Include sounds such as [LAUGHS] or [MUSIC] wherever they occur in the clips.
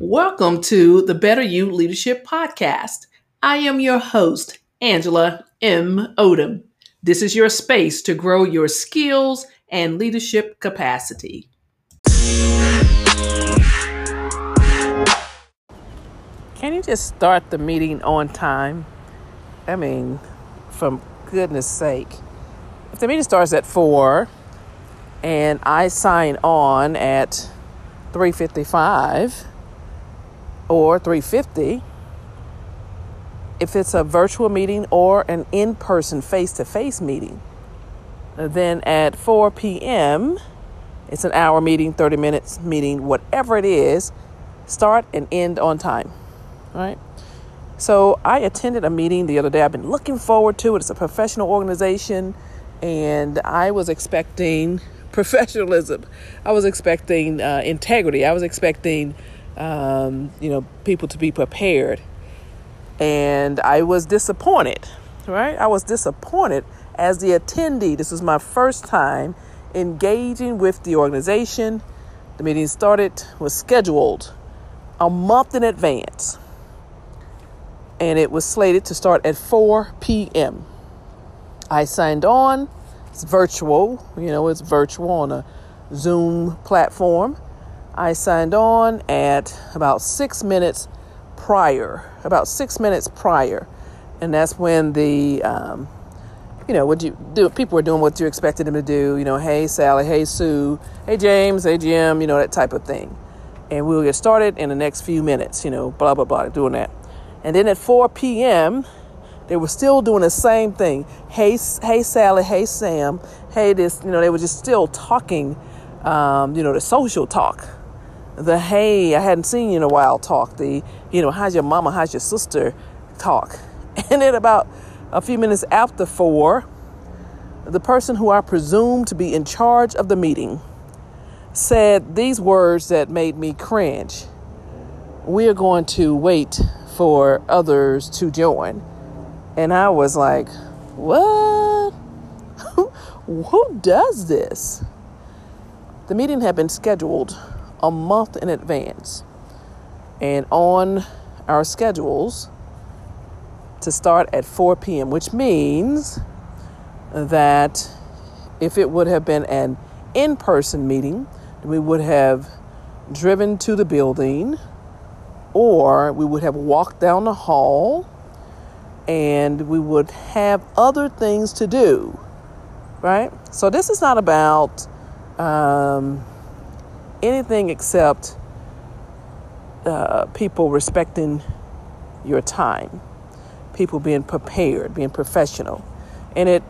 Welcome to the Better U Leadership Podcast. I am your host, Angela M. Odom. This is your space to grow your skills and leadership capacity. Can you just start the meeting on time? I mean, from goodness sake. If the meeting starts at 4 and I sign on at 355 or 350, if it's a virtual meeting or an in-person face-to-face meeting, then at 4 p.m., it's an hour meeting, 30 minutes meeting, whatever it is, start and end on time right? So I attended a meeting the other day. I've been looking forward to it. It's a professional organization, and I was expecting [LAUGHS] professionalism. I was expecting uh, integrity. I was expecting, um, you know, people to be prepared, and I was disappointed. Right? I was disappointed as the attendee. This was my first time engaging with the organization. The meeting started was scheduled a month in advance and it was slated to start at 4 p.m. I signed on. It's virtual, you know, it's virtual on a Zoom platform. I signed on at about six minutes prior, about six minutes prior, and that's when the, um, you know, what you do. People were doing what you expected them to do. You know, hey Sally, hey Sue, hey James, hey Jim, you know that type of thing. And we'll get started in the next few minutes. You know, blah blah blah, doing that. And then at 4 p.m., they were still doing the same thing. Hey, hey, Sally. Hey, Sam. Hey, this. You know, they were just still talking. Um, you know, the social talk, the hey, I hadn't seen you in a while talk. The you know, how's your mama? How's your sister? Talk. [LAUGHS] And then about a few minutes after four, the person who I presume to be in charge of the meeting said these words that made me cringe. We are going to wait for others to join. And I was like, what? [LAUGHS] Who does this? The meeting had been scheduled a month in advance. And on our schedules to start at 4 p.m., which means that if it would have been an in person meeting, we would have driven to the building or we would have walked down the hall and we would have other things to do, right? So this is not about um, anything except uh, people respecting your time, people being prepared, being professional, and it.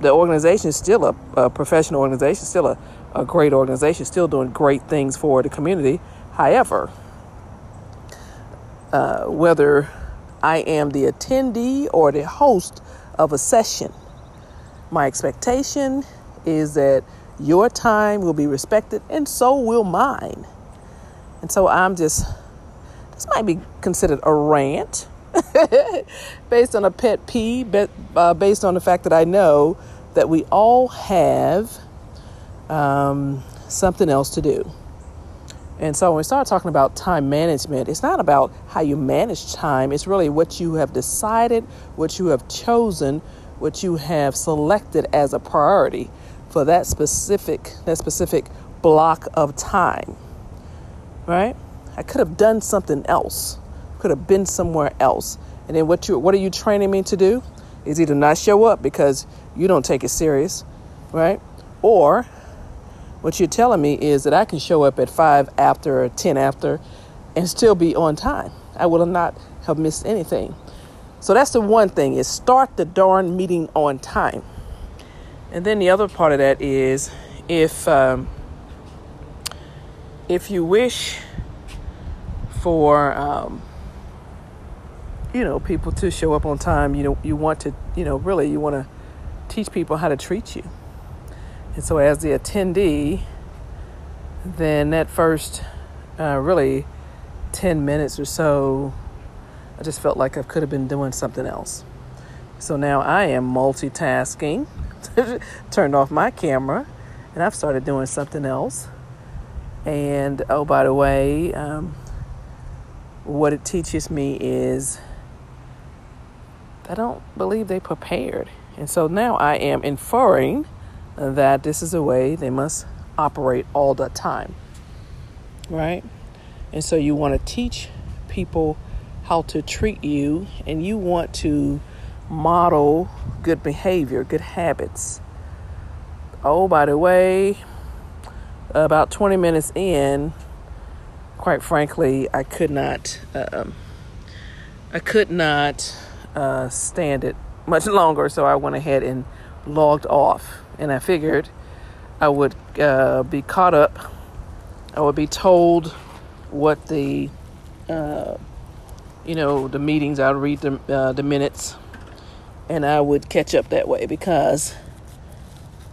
The organization is still a, a professional organization, still a, a great organization, still doing great things for the community. However, uh, whether I am the attendee or the host of a session. My expectation is that your time will be respected and so will mine. And so I'm just, this might be considered a rant [LAUGHS] based on a pet peeve, but, uh, based on the fact that I know that we all have um, something else to do. And so when we start talking about time management, it's not about how you manage time, it's really what you have decided, what you have chosen, what you have selected as a priority for that specific that specific block of time. Right? I could have done something else. Could have been somewhere else. And then what you what are you training me to do? Is either not show up because you don't take it serious, right? Or what you're telling me is that I can show up at 5 after or 10 after and still be on time. I will not have missed anything. So that's the one thing is start the darn meeting on time. And then the other part of that is if um, if you wish for um, you know people to show up on time, you know you want to you know really you want to teach people how to treat you. And so, as the attendee, then that first uh, really 10 minutes or so, I just felt like I could have been doing something else. So now I am multitasking, [LAUGHS] turned off my camera, and I've started doing something else. And oh, by the way, um, what it teaches me is I don't believe they prepared. And so now I am inferring that this is a way they must operate all the time. Right? And so you want to teach people how to treat you and you want to model good behavior, good habits. Oh, by the way, about 20 minutes in, quite frankly, I could not, I could not uh, stand it much [LAUGHS] longer, so I went ahead and logged off. And I figured I would uh, be caught up. I would be told what the, uh, you know, the meetings. I would read the uh, the minutes, and I would catch up that way because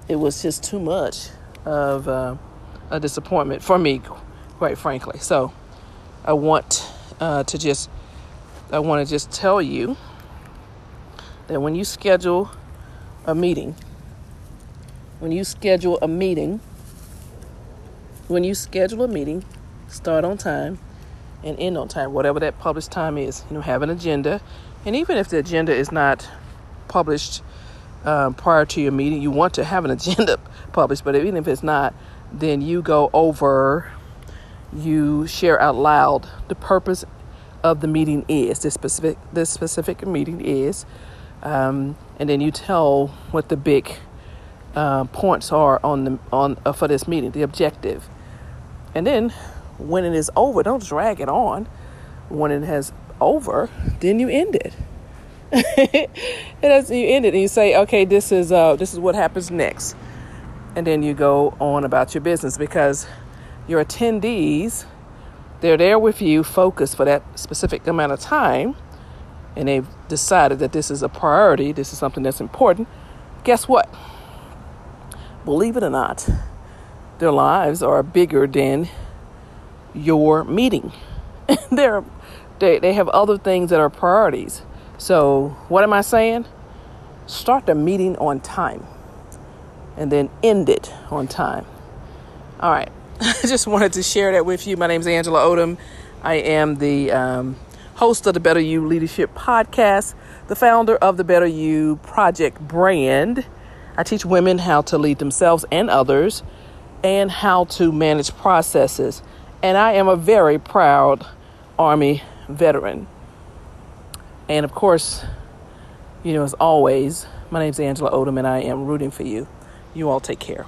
it was just too much of uh, a disappointment for me, quite frankly. So I want uh, to just, I want to just tell you that when you schedule a meeting, when you schedule a meeting, when you schedule a meeting, start on time and end on time, whatever that published time is. You know, have an agenda, and even if the agenda is not published um, prior to your meeting, you want to have an [LAUGHS] agenda published. But even if it's not, then you go over, you share out loud the purpose of the meeting is this specific this specific meeting is, um, and then you tell what the big uh, points are on the on uh, for this meeting, the objective, and then when it is over, don't drag it on. When it has over, then you end it. [LAUGHS] and as you end it, and you say, "Okay, this is uh, this is what happens next," and then you go on about your business because your attendees they're there with you, focused for that specific amount of time, and they've decided that this is a priority. This is something that's important. Guess what? Believe it or not, their lives are bigger than your meeting. [LAUGHS] They're, they they have other things that are priorities. So, what am I saying? Start the meeting on time and then end it on time. All right. [LAUGHS] I just wanted to share that with you. My name is Angela Odom. I am the um, host of the Better U Leadership Podcast, the founder of the Better You Project brand. I teach women how to lead themselves and others and how to manage processes. And I am a very proud Army veteran. And of course, you know, as always, my name is Angela Odom and I am rooting for you. You all take care.